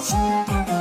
した